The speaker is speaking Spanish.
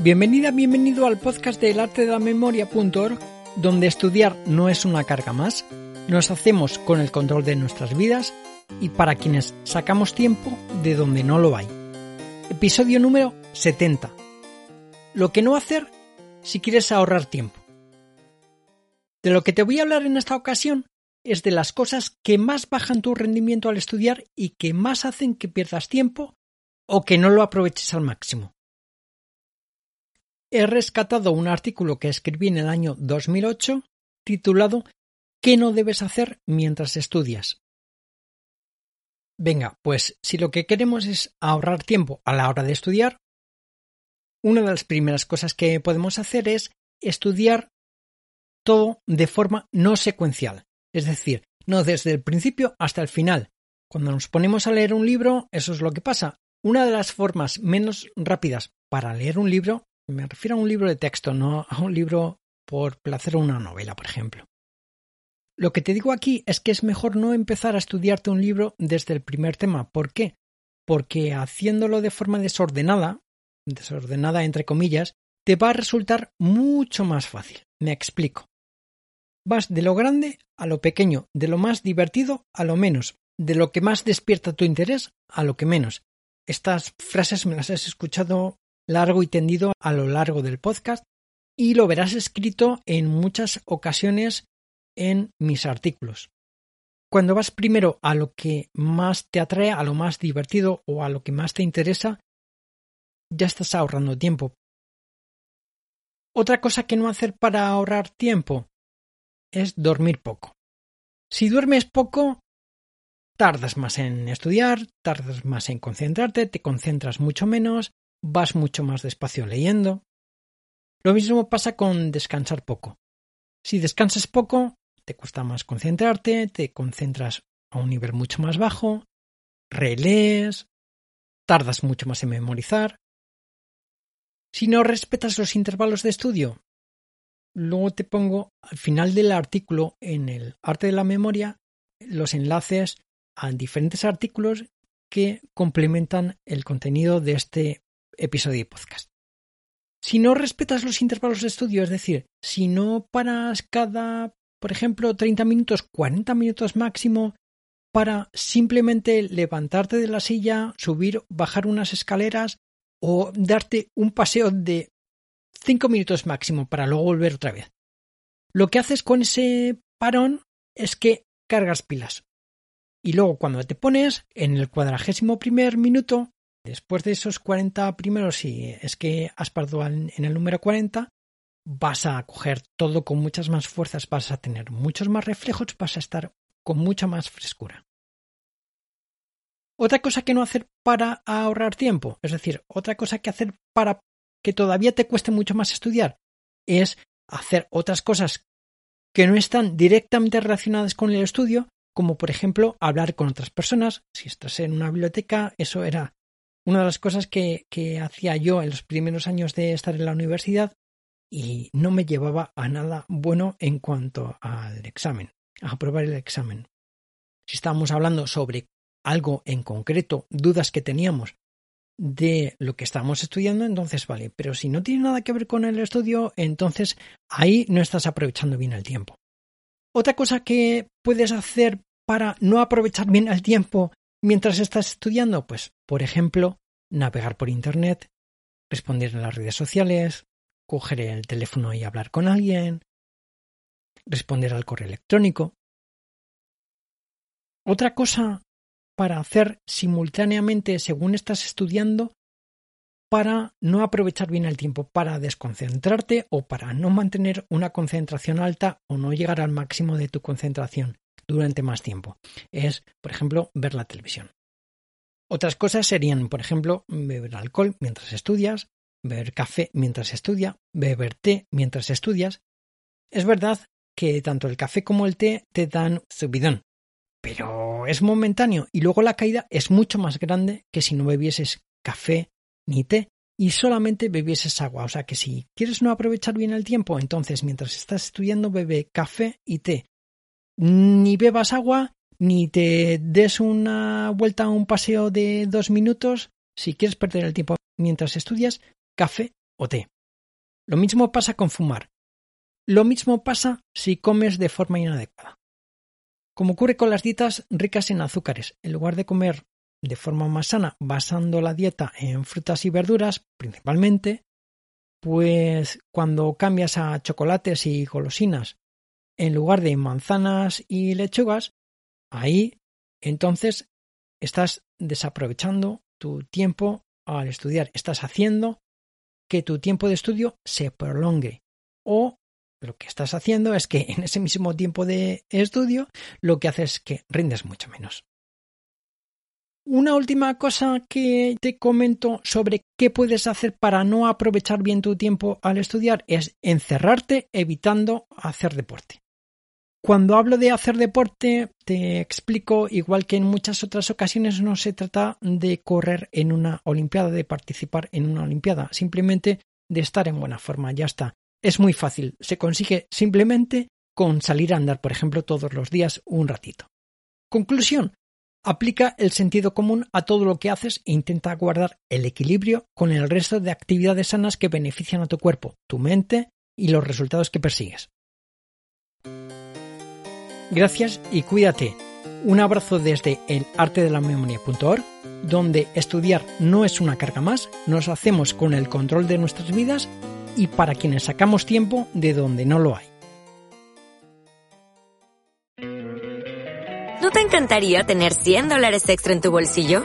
Bienvenida, bienvenido al podcast del arte de la memoria.org, donde estudiar no es una carga más, nos hacemos con el control de nuestras vidas y para quienes sacamos tiempo de donde no lo hay. Episodio número 70. Lo que no hacer si quieres ahorrar tiempo. De lo que te voy a hablar en esta ocasión es de las cosas que más bajan tu rendimiento al estudiar y que más hacen que pierdas tiempo o que no lo aproveches al máximo he rescatado un artículo que escribí en el año 2008 titulado ¿Qué no debes hacer mientras estudias? Venga, pues si lo que queremos es ahorrar tiempo a la hora de estudiar, una de las primeras cosas que podemos hacer es estudiar todo de forma no secuencial, es decir, no desde el principio hasta el final. Cuando nos ponemos a leer un libro, eso es lo que pasa. Una de las formas menos rápidas para leer un libro me refiero a un libro de texto, no a un libro por placer o una novela, por ejemplo. Lo que te digo aquí es que es mejor no empezar a estudiarte un libro desde el primer tema. ¿Por qué? Porque haciéndolo de forma desordenada, desordenada entre comillas, te va a resultar mucho más fácil. Me explico. Vas de lo grande a lo pequeño, de lo más divertido a lo menos, de lo que más despierta tu interés a lo que menos. Estas frases me las has escuchado largo y tendido a lo largo del podcast y lo verás escrito en muchas ocasiones en mis artículos. Cuando vas primero a lo que más te atrae, a lo más divertido o a lo que más te interesa, ya estás ahorrando tiempo. Otra cosa que no hacer para ahorrar tiempo es dormir poco. Si duermes poco, tardas más en estudiar, tardas más en concentrarte, te concentras mucho menos, vas mucho más despacio leyendo. Lo mismo pasa con descansar poco. Si descansas poco, te cuesta más concentrarte, te concentras a un nivel mucho más bajo, relees, tardas mucho más en memorizar. Si no respetas los intervalos de estudio, luego te pongo al final del artículo en el arte de la memoria los enlaces a diferentes artículos que complementan el contenido de este episodio de podcast. Si no respetas los intervalos de estudio, es decir, si no paras cada, por ejemplo, 30 minutos, 40 minutos máximo para simplemente levantarte de la silla, subir, bajar unas escaleras o darte un paseo de 5 minutos máximo para luego volver otra vez. Lo que haces con ese parón es que cargas pilas. Y luego cuando te pones en el cuadragésimo primer minuto Después de esos 40 primeros, si es que has parado en el número 40, vas a coger todo con muchas más fuerzas, vas a tener muchos más reflejos, vas a estar con mucha más frescura. Otra cosa que no hacer para ahorrar tiempo, es decir, otra cosa que hacer para que todavía te cueste mucho más estudiar, es hacer otras cosas que no están directamente relacionadas con el estudio, como por ejemplo hablar con otras personas. Si estás en una biblioteca, eso era una de las cosas que, hacía yo en los primeros años de estar en la universidad y no me llevaba a nada bueno en cuanto al examen, a aprobar el examen. Si estábamos hablando sobre algo en concreto, dudas que teníamos de lo que estábamos estudiando, entonces vale, pero si no tiene nada que ver con el estudio, entonces ahí no estás aprovechando bien el tiempo. Otra cosa que puedes hacer para no aprovechar bien el tiempo mientras estás estudiando? Pues, por ejemplo, navegar por Internet, responder en las redes sociales, coger el teléfono y hablar con alguien, responder al correo electrónico. Otra cosa para hacer simultáneamente según estás estudiando para no aprovechar bien el tiempo, para desconcentrarte o para no mantener una concentración alta o no llegar al máximo de tu concentración durante más tiempo. Es, por ejemplo, ver la televisión. Otras cosas serían, por ejemplo, beber alcohol mientras estudias, beber café mientras estudia, beber té mientras estudias. Es verdad que tanto el café como el té te dan subidón, pero es momentáneo y luego la caída es mucho más grande que si no bebieses café ni té y solamente bebieses agua. O sea que si quieres no aprovechar bien el tiempo, entonces mientras estás estudiando bebe café y té. Ni bebas agua, ni te des una vuelta a un paseo de dos minutos. Si quieres perder el tiempo mientras estudias, café o té. Lo mismo pasa con fumar. Lo mismo pasa si comes de forma inadecuada. Como ocurre con las dietas ricas en azúcares, en lugar de comer de forma más sana, basando la dieta en frutas y verduras principalmente, pues cuando cambias a chocolates y golosinas en lugar de manzanas y lechugas, ahí entonces estás desaprovechando tu tiempo al estudiar, estás haciendo que tu tiempo de estudio se prolongue o lo que estás haciendo es que en ese mismo tiempo de estudio lo que haces es que rindes mucho menos. Una última cosa que te comento sobre qué puedes hacer para no aprovechar bien tu tiempo al estudiar es encerrarte evitando hacer deporte. Cuando hablo de hacer deporte, te explico, igual que en muchas otras ocasiones, no se trata de correr en una Olimpiada, de participar en una Olimpiada, simplemente de estar en buena forma, ya está. Es muy fácil, se consigue simplemente con salir a andar, por ejemplo, todos los días un ratito. Conclusión, Aplica el sentido común a todo lo que haces e intenta guardar el equilibrio con el resto de actividades sanas que benefician a tu cuerpo, tu mente y los resultados que persigues. Gracias y cuídate. Un abrazo desde el memoria.org, donde estudiar no es una carga más, nos hacemos con el control de nuestras vidas y para quienes sacamos tiempo de donde no lo hay. ¿No te encantaría tener 100 dólares extra en tu bolsillo?